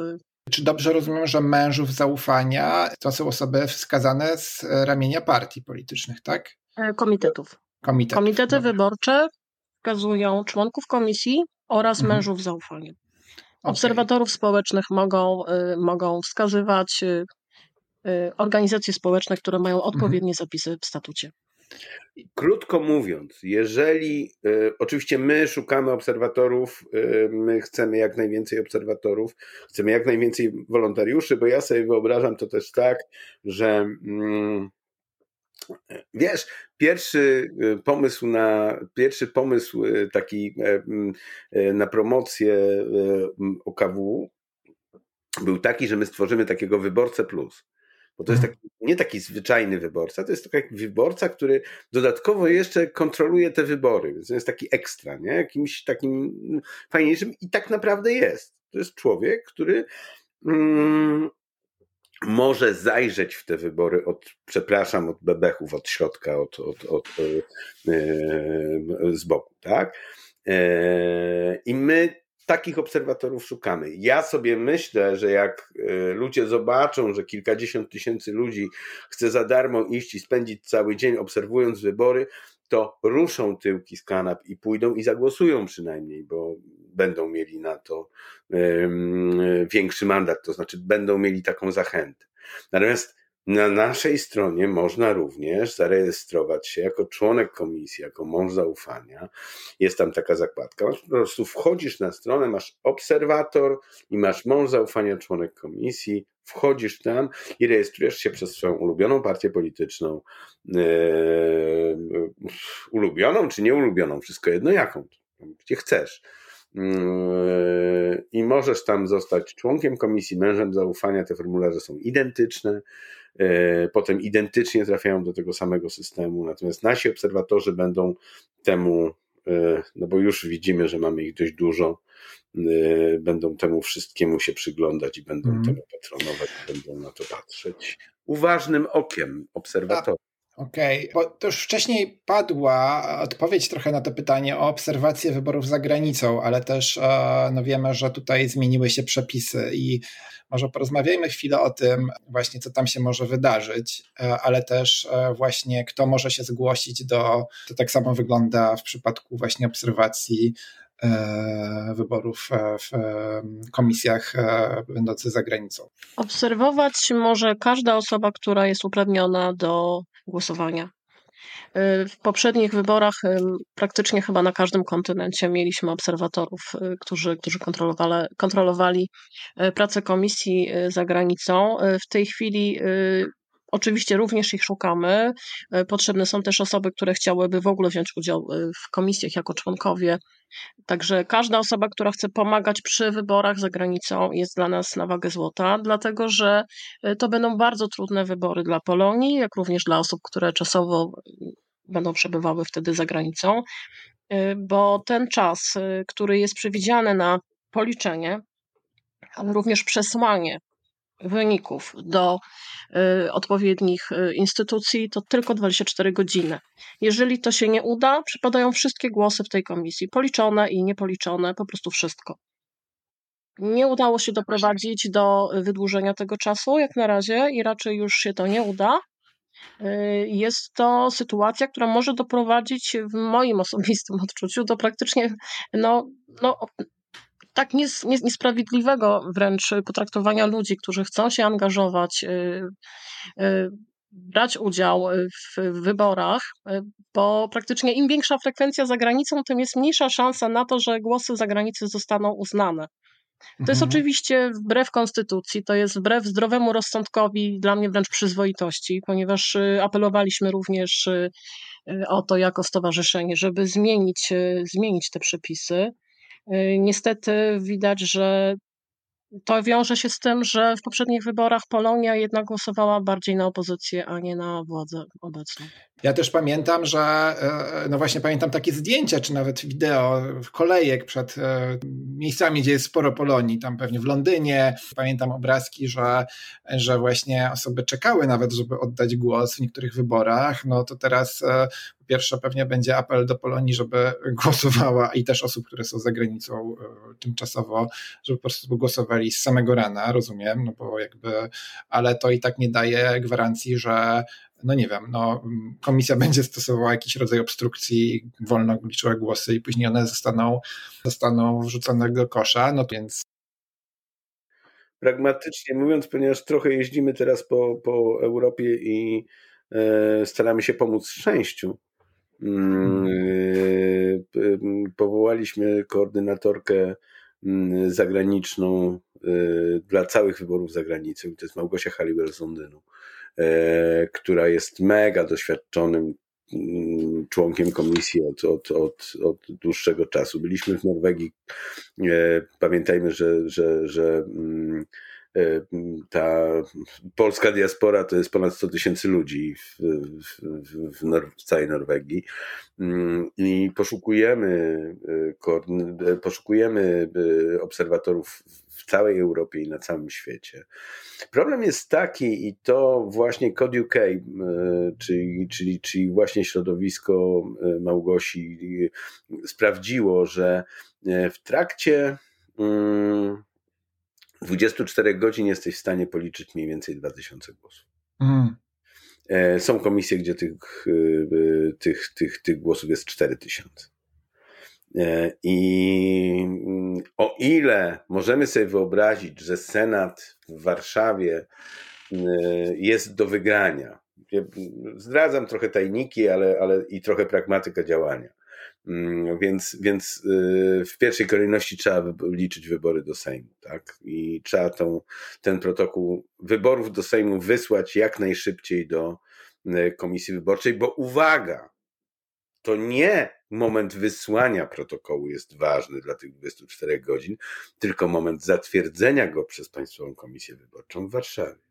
czy dobrze rozumiem, że mężów zaufania to są osoby wskazane z ramienia partii politycznych, tak? E, komitetów. Komitet. Komitety Dobrze. wyborcze wskazują członków komisji oraz mhm. mężów zaufania. Obserwatorów okay. społecznych mogą, y, mogą wskazywać organizacje społeczne, które mają mhm. odpowiednie zapisy w statucie. Krótko mówiąc, jeżeli y, oczywiście my szukamy obserwatorów, y, my chcemy jak najwięcej obserwatorów, chcemy jak najwięcej wolontariuszy, bo ja sobie wyobrażam to też tak, że mm, wiesz, pierwszy pomysł na pierwszy pomysł taki na promocję OKW był taki, że my stworzymy takiego wyborcę plus. Bo to jest mhm. taki, nie taki zwyczajny wyborca, to jest taki wyborca, który dodatkowo jeszcze kontroluje te wybory, więc to jest taki ekstra, nie? jakimś takim fajniejszym i tak naprawdę jest. To jest człowiek, który mm, może zajrzeć w te wybory od, przepraszam, od bebechów, od środka, od, od, od, e, z boku, tak? E, I my takich obserwatorów szukamy. Ja sobie myślę, że jak e, ludzie zobaczą, że kilkadziesiąt tysięcy ludzi chce za darmo iść i spędzić cały dzień obserwując wybory, to ruszą tyłki z kanap i pójdą i zagłosują przynajmniej, bo będą mieli na to większy mandat, to znaczy będą mieli taką zachętę. Natomiast na naszej stronie można również zarejestrować się jako członek komisji, jako mąż zaufania. Jest tam taka zakładka. Po prostu wchodzisz na stronę, masz obserwator i masz mąż zaufania, członek komisji. Wchodzisz tam i rejestrujesz się przez swoją ulubioną partię polityczną. Yy, ulubioną czy nieulubioną, wszystko jedno jaką, gdzie chcesz yy, i możesz tam zostać członkiem komisji, mężem zaufania. Te formularze są identyczne. E, potem identycznie trafiają do tego samego systemu. Natomiast nasi obserwatorzy będą temu, e, no bo już widzimy, że mamy ich dość dużo, e, będą temu wszystkiemu się przyglądać i będą mm. temu patronować, będą na to patrzeć uważnym okiem obserwatora. Okej, okay. bo to już wcześniej padła odpowiedź trochę na to pytanie o obserwację wyborów za granicą, ale też no wiemy, że tutaj zmieniły się przepisy i może porozmawiajmy chwilę o tym właśnie, co tam się może wydarzyć, e, ale też e, właśnie kto może się zgłosić do, to tak samo wygląda w przypadku właśnie obserwacji e, wyborów w komisjach będących za granicą. Obserwować może każda osoba, która jest uprawniona do głosowania. Y, w poprzednich wyborach praktycznie chyba na każdym kontynencie mieliśmy obserwatorów, którzy, którzy kontrolowali, kontrolowali pracę komisji za granicą. W tej chwili Oczywiście również ich szukamy. Potrzebne są też osoby, które chciałyby w ogóle wziąć udział w komisjach jako członkowie. Także każda osoba, która chce pomagać przy wyborach za granicą, jest dla nas na wagę złota, dlatego że to będą bardzo trudne wybory dla Polonii, jak również dla osób, które czasowo będą przebywały wtedy za granicą, bo ten czas, który jest przewidziany na policzenie, ale również przesłanie wyników do y, odpowiednich y, instytucji, to tylko 24 godziny. Jeżeli to się nie uda, przypadają wszystkie głosy w tej komisji, policzone i niepoliczone, po prostu wszystko. Nie udało się doprowadzić do wydłużenia tego czasu jak na razie i raczej już się to nie uda. Y, jest to sytuacja, która może doprowadzić w moim osobistym odczuciu do praktycznie no, no, tak nies, nies, niesprawiedliwego wręcz potraktowania ludzi, którzy chcą się angażować, y, y, brać udział w wyborach, y, bo praktycznie im większa frekwencja za granicą, tym jest mniejsza szansa na to, że głosy za granicą zostaną uznane. To jest mhm. oczywiście wbrew konstytucji, to jest wbrew zdrowemu rozsądkowi, dla mnie wręcz przyzwoitości, ponieważ apelowaliśmy również o to jako stowarzyszenie, żeby zmienić, zmienić te przepisy. Y, niestety widać, że to wiąże się z tym, że w poprzednich wyborach Polonia jednak głosowała bardziej na opozycję, a nie na władzę obecną. Ja też pamiętam, że e, no właśnie pamiętam takie zdjęcia, czy nawet wideo kolejek przed e, miejscami, gdzie jest sporo Polonii, tam pewnie w Londynie. Pamiętam obrazki, że, że właśnie osoby czekały nawet, żeby oddać głos w niektórych wyborach. No to teraz e, po pierwsze pewnie będzie apel do Polonii, żeby głosowała i też osób, które są za granicą tymczasowo, żeby po prostu głosowali z samego rana, rozumiem, no bo jakby, ale to i tak nie daje gwarancji, że no nie wiem, no, komisja będzie stosowała jakiś rodzaj obstrukcji, wolno liczyła głosy i później one zostaną, zostaną wrzucone do kosza, no więc pragmatycznie mówiąc, ponieważ trochę jeździmy teraz po, po Europie i e, staramy się pomóc szczęściu. Mm, e, powołaliśmy koordynatorkę mm, zagraniczną e, dla całych wyborów za granicą. To jest Małgosia Halliwell z Londynu. E, która jest mega doświadczonym mm, członkiem komisji od, od, od, od dłuższego czasu. Byliśmy w Norwegii. E, pamiętajmy, że, że, że mm, ta polska diaspora to jest ponad 100 tysięcy ludzi w, w, w, Nor w, całej Norwegii mm, i poszukujemy, poszukujemy obserwatorów w całej Europie i na całym świecie. Problem jest taki, i to właśnie Code UK, e, czyli, czyli, czyli właśnie środowisko e, Małgosi e, sprawdziło, że w trakcie 24 mm, godzin jesteś w stanie policzyć mniej więcej 2000 głosów. Mm. Są komisje, gdzie tych, tych, tych, tych głosów jest 4000. E, I o ile możemy sobie wyobrazić, że Senat w Warszawie e, jest do wygrania, zdradzam trochę tajniki, ale, ale i trochę pragmatykę działania. Mm, więc, więc e, w pierwszej kolejności trzeba liczyć wybory do Sejmu, tak? I trzeba tą, ten protokół wyborów do Sejmu wysłać jak najszybciej do komisji wyborczej, bo uwaga, to nie moment wysłania protokołu jest ważny dla tych 24 godzin, tylko moment zatwierdzenia go przez Państwową Komisję Wyborczą w Warszawie.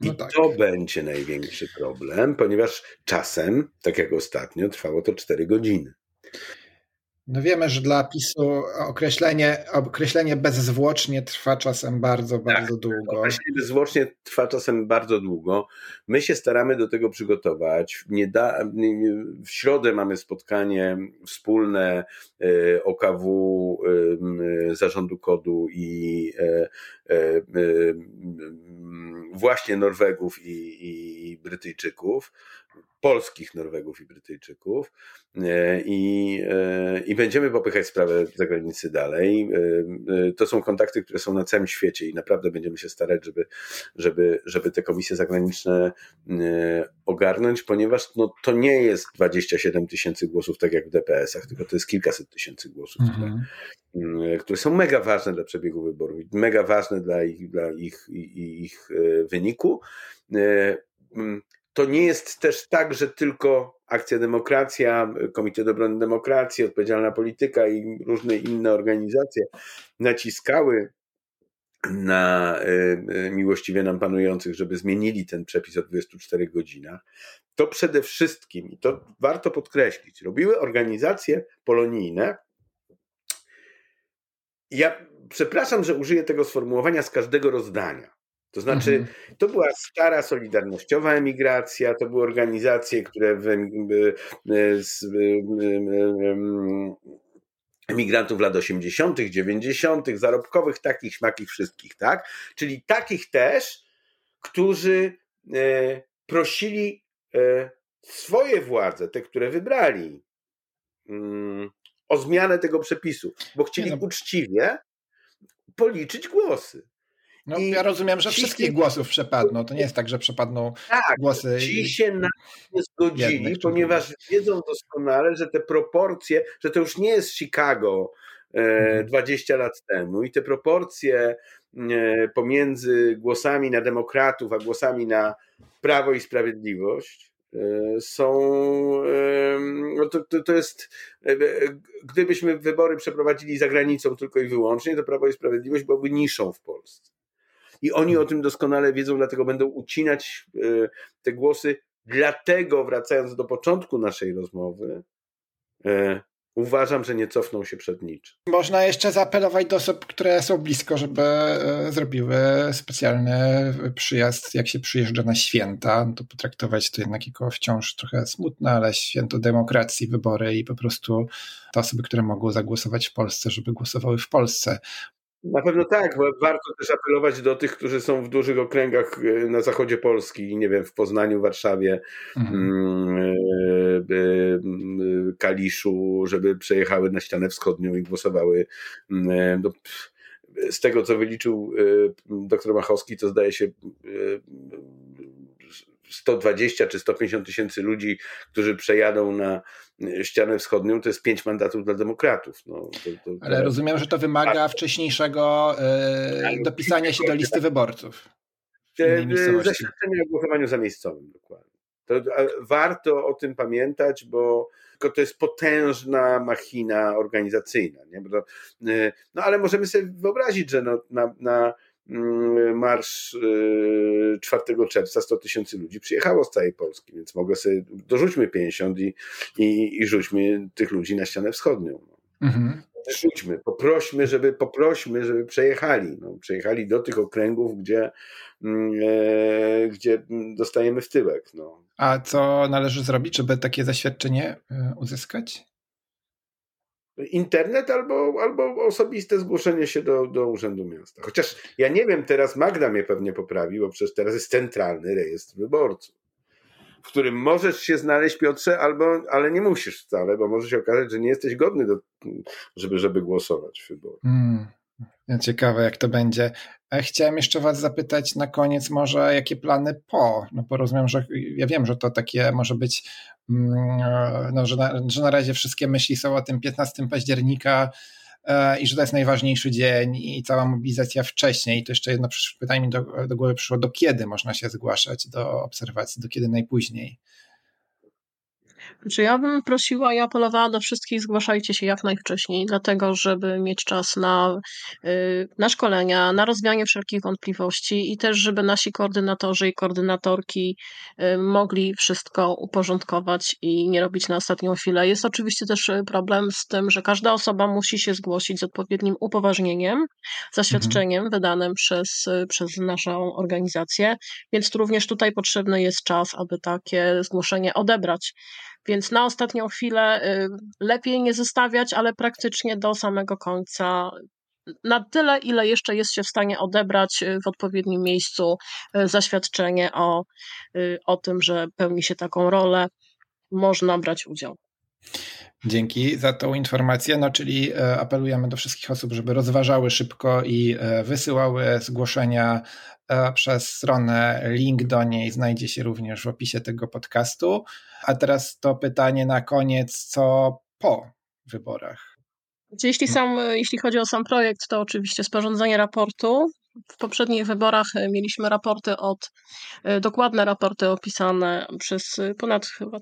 I no tak. to będzie największy problem, ponieważ czasem, tak jak ostatnio, trwało to 4 godziny. No wiemy, że dla PiSu określenie, określenie bezzwłocznie trwa czasem bardzo, tak, bardzo długo. Określenie bezzwłocznie trwa czasem bardzo długo. My się staramy do tego przygotować. Da, w środę mamy spotkanie wspólne e, OKW, e, Zarządu Kodu i e, właśnie Norwegów i, i Brytyjczyków polskich Norwegów i Brytyjczyków e, i, e, i będziemy popychać sprawę zagranicy dalej. E, to są kontakty, które są na całym świecie i naprawdę będziemy się starać, żeby, żeby, żeby te komisje zagraniczne ogarnąć, ponieważ no, to nie jest 27 tysięcy głosów, tak jak w DPS-ach, tylko to jest kilkaset tysięcy głosów, mhm. które, które są mega ważne dla przebiegu wyborów, mega ważne dla ich, dla ich, ich, ich wyniku to nie jest też tak, że tylko Akcja Demokracja, Komitet Obrony Demokracji, Odpowiedzialna Polityka i różne inne organizacje naciskały na e, e, miłościwie nam panujących, żeby zmienili ten przepis o 24 godzinach, to przede wszystkim, i to warto podkreślić, robiły organizacje polonijne. Ja przepraszam, że użyję tego sformułowania z każdego rozdania. To znaczy, mhm. to była stara solidarnościowa emigracja, to były organizacje, które w, z, emigrantów lat 80., 90., zarobkowych, takich, śmakich wszystkich, tak? Czyli takich też, którzy e, prosili e, swoje władze, te, które wybrali, mm, o zmianę tego przepisu, bo chcieli no. uczciwie policzyć głosy. No, I ja rozumiem, że wszystkich głosów przepadną. To nie jest tak, że przepadną tak, głosy. Ci się na nie zgodzili, ponieważ wiedzą doskonale, że te proporcje, że to już nie jest Chicago e, mhm. 20 lat temu i te proporcje e, pomiędzy głosami na demokratów, a głosami na Prawo i Sprawiedliwość e, są, no to, to, to jest, gdybyśmy wybory przeprowadzili za granicą tylko i wyłącznie, to Prawo i Sprawiedliwość byłoby niszą w Polsce. I oni o tym doskonale wiedzą, dlatego będą ucinać e, te głosy. Dlatego, wracając do początku naszej rozmowy, e, uważam, że nie cofną się przed niczym. Można jeszcze zaapelować do osób, które są blisko, żeby e, zrobiły specjalny przyjazd, jak się przyjeżdża na święta, to potraktować to jednak jako wciąż trochę smutne, ale święto demokracji, wybory i po prostu te osoby, które mogą zagłosować w Polsce, żeby głosowały w Polsce. Na pewno tak, warto też apelować do tych, którzy są w dużych okręgach e, na zachodzie Polski, nie wiem, w Poznaniu, Warszawie, mhm. Mm, e, e, Kaliszu, żeby przejechały na ścianę wschodnią i głosowały. Mm, no, z tego, co wyliczył dr Machowski, to zdaje się 120 czy 150 tysięcy ludzi, którzy przejadą na ścianę wschodnią, to jest pięć mandatów dla demokratów. No, to, to, Ale rozumiem, że to wymaga wcześniejszego yy, dopisania się do listy wyborców. Zaświadczenia o głosowaniu zamiejscowym, dokładnie. To warto o tym pamiętać, bo to jest potężna machina organizacyjna. Nie? E, no ale możemy sobie wyobrazić, że no, na, na marsz 4 y, czerwca 100 tysięcy ludzi przyjechało z całej Polski, więc mogę sobie, dorzućmy 50 i, i, i rzućmy tych ludzi na ścianę wschodnią. Mhm. Rzućmy, poprośmy, żeby poprośmy, żeby przejechali. No, przejechali do tych okręgów, gdzie, mm, e, gdzie dostajemy w tyłek. No. A co należy zrobić, żeby takie zaświadczenie e, uzyskać? Internet albo, albo osobiste zgłoszenie się do, do Urzędu Miasta. Chociaż ja nie wiem, teraz Magda mnie pewnie poprawi, bo przecież teraz jest centralny rejestr wyborców, w którym możesz się znaleźć, Piotrze, albo, ale nie musisz wcale, bo może się okazać, że nie jesteś godny, do, żeby, żeby głosować w wyborach. Hmm. Ciekawe, jak to będzie. Chciałem jeszcze Was zapytać na koniec, może jakie plany po? No bo rozumiem, że ja wiem, że to takie może być, mm, no, że, na, że na razie wszystkie myśli są o tym 15 października e, i że to jest najważniejszy dzień i cała mobilizacja wcześniej. To jeszcze jedno pytanie mi do, do głowy przyszło, do kiedy można się zgłaszać do obserwacji, do kiedy najpóźniej? Znaczy ja bym prosiła i apelowała do wszystkich, zgłaszajcie się jak najwcześniej, dlatego żeby mieć czas na, y, na szkolenia, na rozwianie wszelkich wątpliwości i też, żeby nasi koordynatorzy i koordynatorki y, mogli wszystko uporządkować i nie robić na ostatnią chwilę. Jest oczywiście też y, problem z tym, że każda osoba musi się zgłosić z odpowiednim upoważnieniem, zaświadczeniem mhm. wydanym przez, przez naszą organizację, więc również tutaj potrzebny jest czas, aby takie zgłoszenie odebrać. Więc na ostatnią chwilę y, lepiej nie zostawiać, ale praktycznie do samego końca na tyle, ile jeszcze jest się w stanie odebrać y, w odpowiednim miejscu y, zaświadczenie o, o tym, że pełni się taką rolę, można brać udział. Dzięki za tą informację. No, czyli e, apelujemy do wszystkich osób, żeby rozważały szybko i e, wysyłały zgłoszenia przez stronę. Link do niej znajdzie się również w opisie tego podcastu. A teraz to pytanie na koniec, co po wyborach? Jeśli, sam, jeśli chodzi o sam projekt, to oczywiście sporządzenie raportu w poprzednich wyborach mieliśmy raporty od, dokładne raporty opisane przez ponad chyba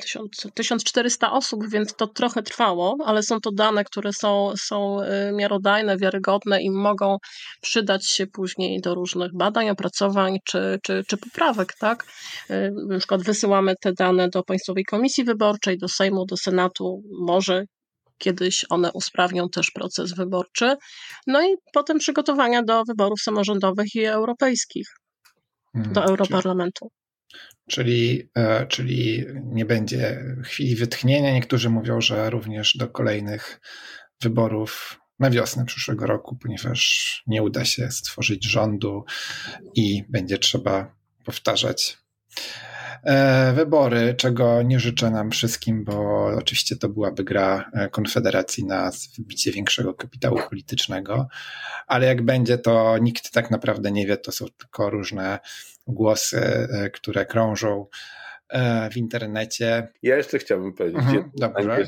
1400 osób, więc to trochę trwało, ale są to dane, które są, są miarodajne, wiarygodne i mogą przydać się później do różnych badań, opracowań czy, czy, czy poprawek, tak? Na przykład wysyłamy te dane do Państwowej Komisji Wyborczej, do Sejmu, do Senatu, może kiedyś one usprawnią też proces wyborczy. No i potem przygotowania do wyborów samorządowych i europejskich, hmm, do Europarlamentu. Czyli, e, czyli nie będzie chwili wytchnienia. Niektórzy mówią, że również do kolejnych wyborów na wiosnę przyszłego roku, ponieważ nie uda się stworzyć rządu i będzie trzeba powtarzać wybory, czego nie życzę nam wszystkim, bo oczywiście to byłaby gra e, Konfederacji na wybicie większego kapitału politycznego, ale jak będzie, to nikt tak naprawdę nie wie, to są tylko różne głosy, e, które krążą w internecie. Ja jeszcze chciałbym powiedzieć, mhm, dobrze,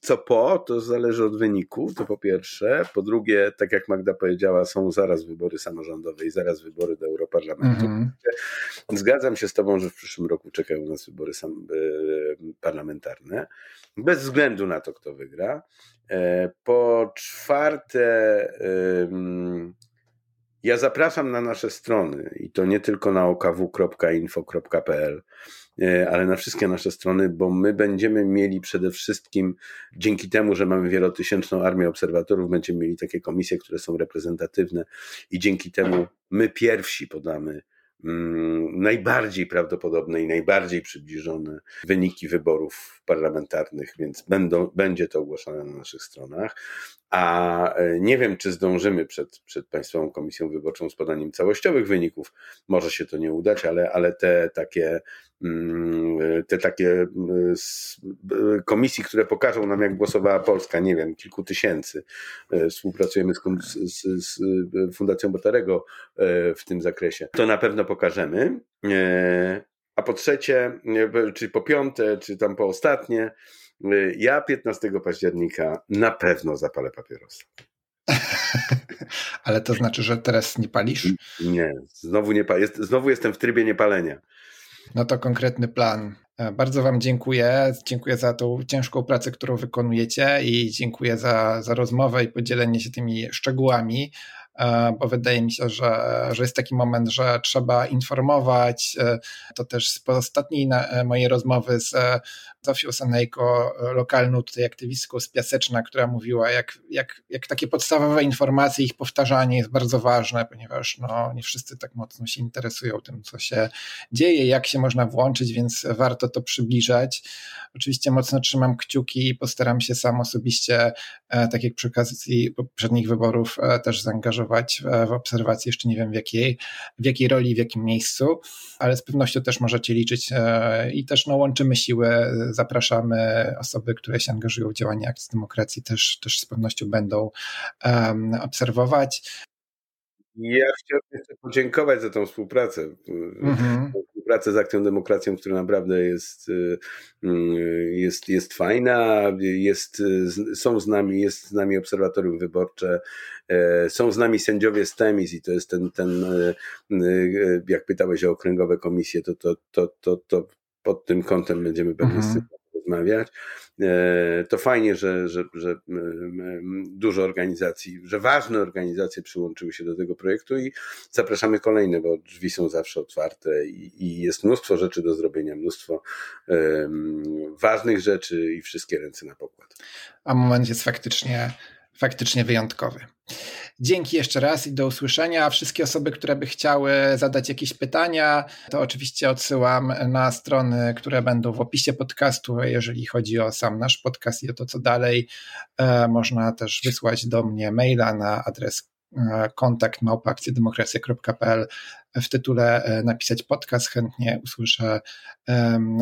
co po, to zależy od wyników, to po pierwsze. Po drugie, tak jak Magda powiedziała, są zaraz wybory samorządowe i zaraz wybory do Europarlamentu. -hmm. Zgadzam się z Tobą, że w przyszłym roku czekają nas wybory sam, e, parlamentarne, bez względu na to, kto wygra. E, po czwarte, ja zapraszam na nasze strony i to nie tylko na okw.info.pl E, ale na wszystkie nasze strony, bo my będziemy mieli przede wszystkim, dzięki temu, że mamy wielotysięczną armię obserwatorów, będziemy mieli takie komisje, które są reprezentatywne i dzięki temu my pierwsi podamy mm, najbardziej prawdopodobne i najbardziej przybliżone wyniki wyborów parlamentarnych, więc będą, będzie to ogłoszone na naszych stronach. A e, nie wiem, czy zdążymy przed, przed Państwową Komisją Wyborczą z podaniem całościowych wyników. Może się to nie udać, ale, ale te takie Mm, te takie mm, komisji, które pokażą nam, jak głosowała Polska, nie wiem, kilku tysięcy. E, współpracujemy z, z, z Fundacją Botarego e, w tym zakresie. To na pewno pokażemy. E, a po trzecie, czy po piąte, czy tam po ostatnie, ja 15 października na pewno zapalę papierosa. Ale to znaczy, że teraz nie palisz? Nie, znowu, nie pa- jest, znowu jestem w trybie niepalenia. No to konkretny plan. E, bardzo Wam dziękuję. Dziękuję za tą ciężką pracę, którą wykonujecie i dziękuję za, za rozmowę i podzielenie się tymi szczegółami. E, bo wydaje mi się, że, że jest taki moment, że trzeba informować. E, to też z ostatniej e, mojej rozmowy z Zofią Sanejko, lokalną tutaj aktywistką z Piaseczna, która mówiła, jak, jak, jak takie podstawowe informacje, ich powtarzanie jest bardzo ważne, ponieważ no, nie wszyscy tak mocno się interesują tym, co się dzieje, jak się można włączyć, więc warto to przybliżać. Oczywiście mocno trzymam kciuki i postaram się sam osobiście, tak jak przy okazji poprzednich wyborów, też zaangażować w obserwacji, jeszcze nie wiem w jakiej, w jakiej roli, w jakim miejscu, ale z pewnością też możecie liczyć e, i też no, łączymy siły, zapraszamy osoby, które się angażują w działanie akcji demokracji, też, też z pewnością będą um, obserwować. Ja chciałbym podziękować za tą współpracę. Mm-hmm. Współpracę z Akcją Demokracją, która naprawdę jest, y, y, jest, jest fajna. Jest, są z nami, jest z nami obserwatorium wyborcze, e, są z nami sędziowie z Temis i to jest ten, ten e, e, jak pytałeś o okręgowe komisje, to, to, to, to, to pod tym kątem będziemy pewnie mm-hmm rozmawiać. E, to fajnie, że, że, że dużo organizacji, że ważne organizacje przyłączyły się do tego projektu i zapraszamy kolejne, bo drzwi są zawsze otwarte i, i jest mnóstwo rzeczy do zrobienia, mnóstwo ważnych rzeczy i wszystkie ręce na pokład. A moment jest faktycznie, faktycznie wyjątkowy. Dzięki jeszcze raz i do usłyszenia. Wszystkie osoby, które by chciały zadać jakieś pytania, to oczywiście odsyłam na strony, które będą w opisie podcastu. Jeżeli chodzi o sam nasz podcast i o to, co dalej, e, można też wysłać do mnie maila na adres e, kontakt w tytule napisać podcast. Chętnie usłyszę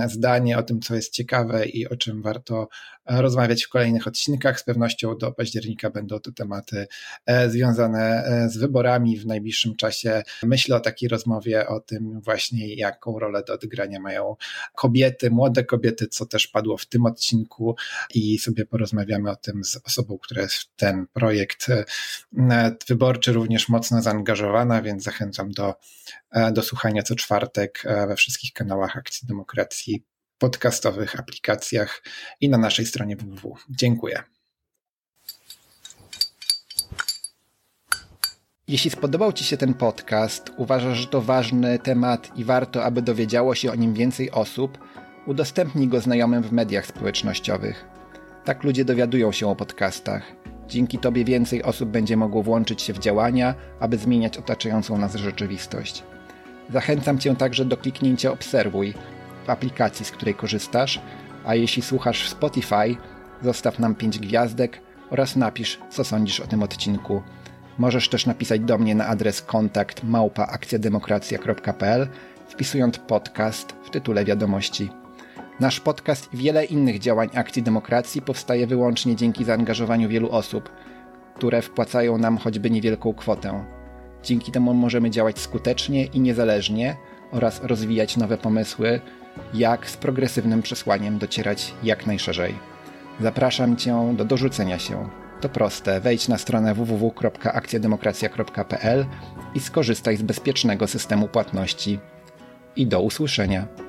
zdanie o tym, co jest ciekawe i o czym warto rozmawiać w kolejnych odcinkach. Z pewnością do października będą to tematy związane z wyborami w najbliższym czasie. Myślę o takiej rozmowie o tym właśnie, jaką rolę do odegrania mają kobiety, młode kobiety, co też padło w tym odcinku i sobie porozmawiamy o tym z osobą, która jest w ten projekt wyborczy również mocno zaangażowana, więc zachęcam do, do słuchania co czwartek we wszystkich kanałach Akcji Demokracji, podcastowych aplikacjach i na naszej stronie www. Dziękuję. Jeśli spodobał Ci się ten podcast, uważasz, że to ważny temat i warto, aby dowiedziało się o nim więcej osób, udostępnij go znajomym w mediach społecznościowych. Tak ludzie dowiadują się o podcastach. Dzięki Tobie więcej osób będzie mogło włączyć się w działania, aby zmieniać otaczającą nas rzeczywistość. Zachęcam Cię także do kliknięcia Obserwuj w aplikacji, z której korzystasz, a jeśli słuchasz w Spotify, zostaw nam 5 gwiazdek oraz napisz, co sądzisz o tym odcinku. Możesz też napisać do mnie na adres kontakt małpaakcjademokracja.pl wpisując podcast w tytule wiadomości. Nasz podcast i wiele innych działań Akcji Demokracji powstaje wyłącznie dzięki zaangażowaniu wielu osób, które wpłacają nam choćby niewielką kwotę. Dzięki temu możemy działać skutecznie i niezależnie oraz rozwijać nowe pomysły, jak z progresywnym przesłaniem docierać jak najszerzej. Zapraszam Cię do dorzucenia się. To proste. Wejdź na stronę www.akcjademokracja.pl i skorzystaj z bezpiecznego systemu płatności. I do usłyszenia.